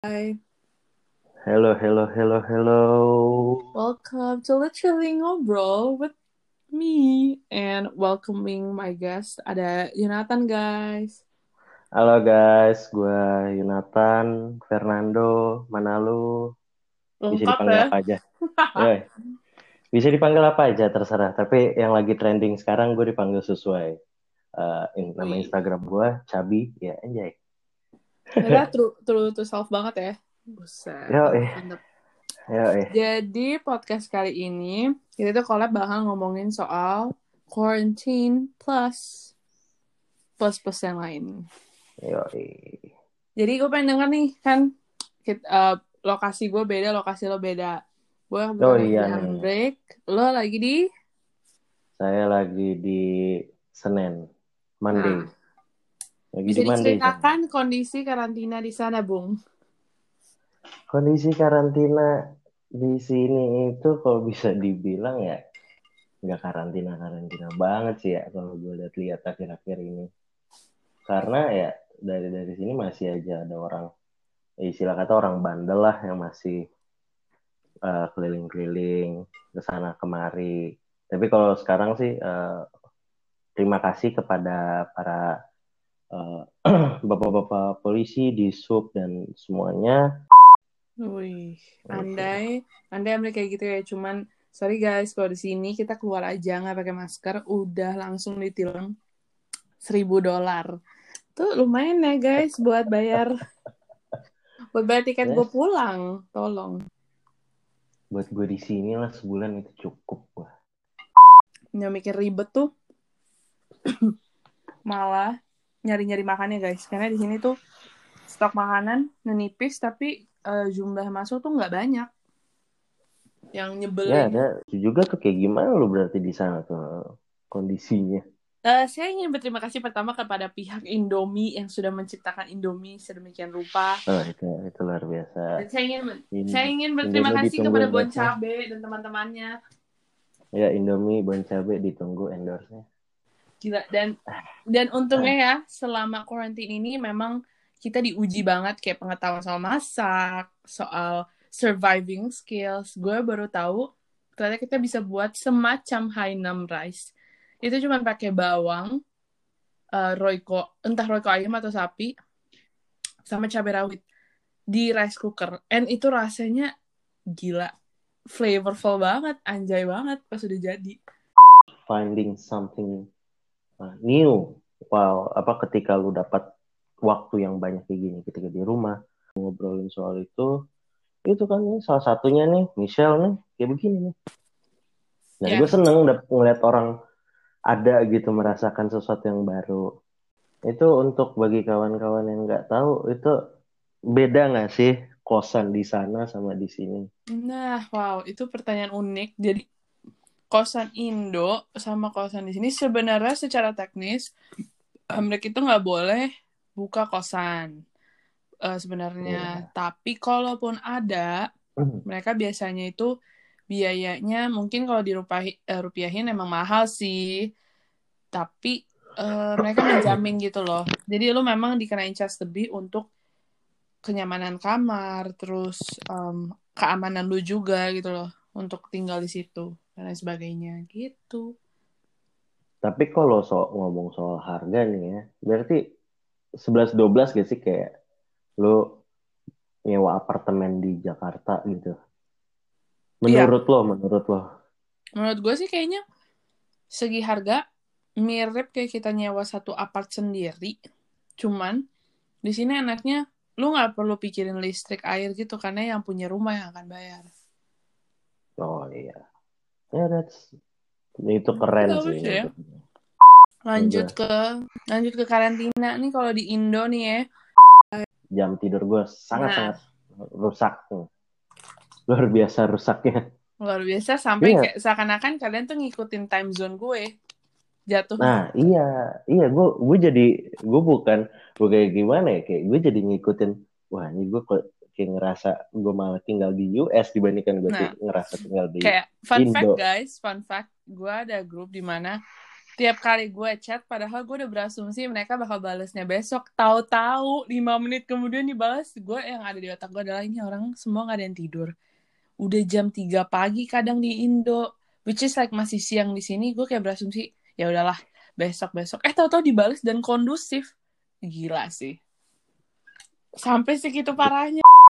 Hai. Hello, hello, hello, hello. Welcome to Literally Ngobrol with me and welcoming my guest ada Yonatan guys. Halo guys, gue Yunatan, Fernando, Manalu. Bisa dipanggil ya. apa aja. Bisa dipanggil apa aja terserah. Tapi yang lagi trending sekarang gue dipanggil sesuai eh, in- nama. Instagram gue, Cabi. Ya, anjay. Ternyata true, true to self banget ya. Buset. Yo, eh. Yo, eh. Jadi podcast kali ini kita tuh collab bakal ngomongin soal quarantine plus plus plus yang lain. Yo, eh. Jadi gue pengen denger nih kan kit- eh, lokasi gue beda, lokasi lo beda. Gue Oh, iya yang nih. break, lo lagi di Saya lagi di Senin, Monday. Nah, Lagi bisa di diceritakan kondisi karantina di sana, Bung? Kondisi karantina di sini itu kalau bisa dibilang ya nggak karantina karantina banget sih ya kalau gue lihat-lihat akhir-akhir ini. Karena ya dari dari sini masih aja ada orang ya istilah kata orang bandel lah yang masih eh, keliling-keliling ke sana kemari. Tapi kalau sekarang sih eh, terima kasih kepada para bapak-bapak polisi di sub dan semuanya Wih, andai, andai ambil kayak gitu ya. Cuman, sorry guys, kalau di sini kita keluar aja nggak pakai masker, udah langsung ditilang seribu dolar. Tuh lumayan ya guys buat bayar, buat bayar tiket gue pulang. Tolong. buat gue di sini lah sebulan itu cukup gua Nggak mikir ribet tuh, malah nyari-nyari makannya guys. Karena di sini tuh stok makanan menipis, tapi eh, jumlah masuk tuh nggak banyak. Yang Ya nyebelin. ada itu juga tuh kayak gimana lu berarti di sana tuh kondisinya. Eh, saya ingin berterima kasih pertama kepada pihak Indomie yang sudah menciptakan Indomie sedemikian rupa. Oh itu itu luar biasa. Dan saya ingin Ini, saya ingin berterima Indomie kasih kepada Bon. Cabe dan teman-temannya. Ya Indomie Bon Cabe ditunggu endorse-nya. Gila dan dan untungnya ya selama karantina ini memang kita diuji banget kayak pengetahuan soal masak, soal surviving skills. Gue baru tahu ternyata kita bisa buat semacam Hainam rice. Itu cuma pakai bawang, eh, royco, entah royco ayam atau sapi, sama cabai rawit di rice cooker. And itu rasanya gila, flavorful banget, anjay banget pas udah jadi. Finding something uh, new. Wow, apa ketika lu dapat waktu yang banyak kayak gini ketika di rumah ngobrolin soal itu itu kan salah satunya nih Michelle nih kayak begini nih. Dan Ya. gue seneng udah ngeliat orang ada gitu merasakan sesuatu yang baru. Itu untuk bagi kawan-kawan yang nggak tahu itu beda nggak sih kosan di sana sama di sini? Nah, wow, itu pertanyaan unik. Jadi kosan Indo sama kosan di sini sebenarnya secara teknis mereka itu nggak boleh buka kosan eh, sebenarnya. Tapi kalaupun ada, mereka biasanya itu biayanya mungkin kalau dirupahi eh, rupiahin emang mahal sih. Tapi eh, mereka menjamin gitu loh. Jadi lu memang dikenain charge lebih untuk kenyamanan kamar, terus em, keamanan lu juga gitu loh untuk tinggal di situ dan lain sebagainya gitu. Tapi kalau so ngomong soal harga nih ya, berarti 11-12 gak sih kayak lu nyewa apartemen di Jakarta gitu? Menurut lo, menurut lo? Menurut gue sih kayaknya segi harga mirip kayak kita nyewa satu apart sendiri. Cuman di sini enaknya lu nggak perlu pikirin listrik air gitu karena yang punya rumah yang akan bayar. Oh iya. Ya, that's itu keren Bagus sih. ya. Lanjut ke lanjut ke karantina nih kalau di Indo nih ya. Jam tidur gue Nah. sangat-sangat rusak. Luar biasa rusaknya. Luar biasa sampai Iya. kayak seakan-akan kalian tuh ngikutin time zone gue. Jatuh. Nah iya, iya gue gue jadi gue bukan gue kayak gimana ya kayak gue jadi ngikutin. Wah ini gue kok kayak ngerasa gue malah tinggal di US dibandingkan gue Nah. ngerasa tinggal di kayak fun Indo. fact guys, fun fact, gue ada grup di mana tiap kali gue chat padahal gue udah berasumsi mereka bakal balesnya besok. Tahu-tahu lima menit kemudian dibalas gue yang ada di otak gue adalah ini orang semua nggak ada yang tidur. Udah jam 3 pagi kadang di Indo which is like masih siang di sini gue kayak berasumsi ya udahlah besok besok eh tahu-tahu dibales dan kondusif. Gila sih. Sampai segitu parahnya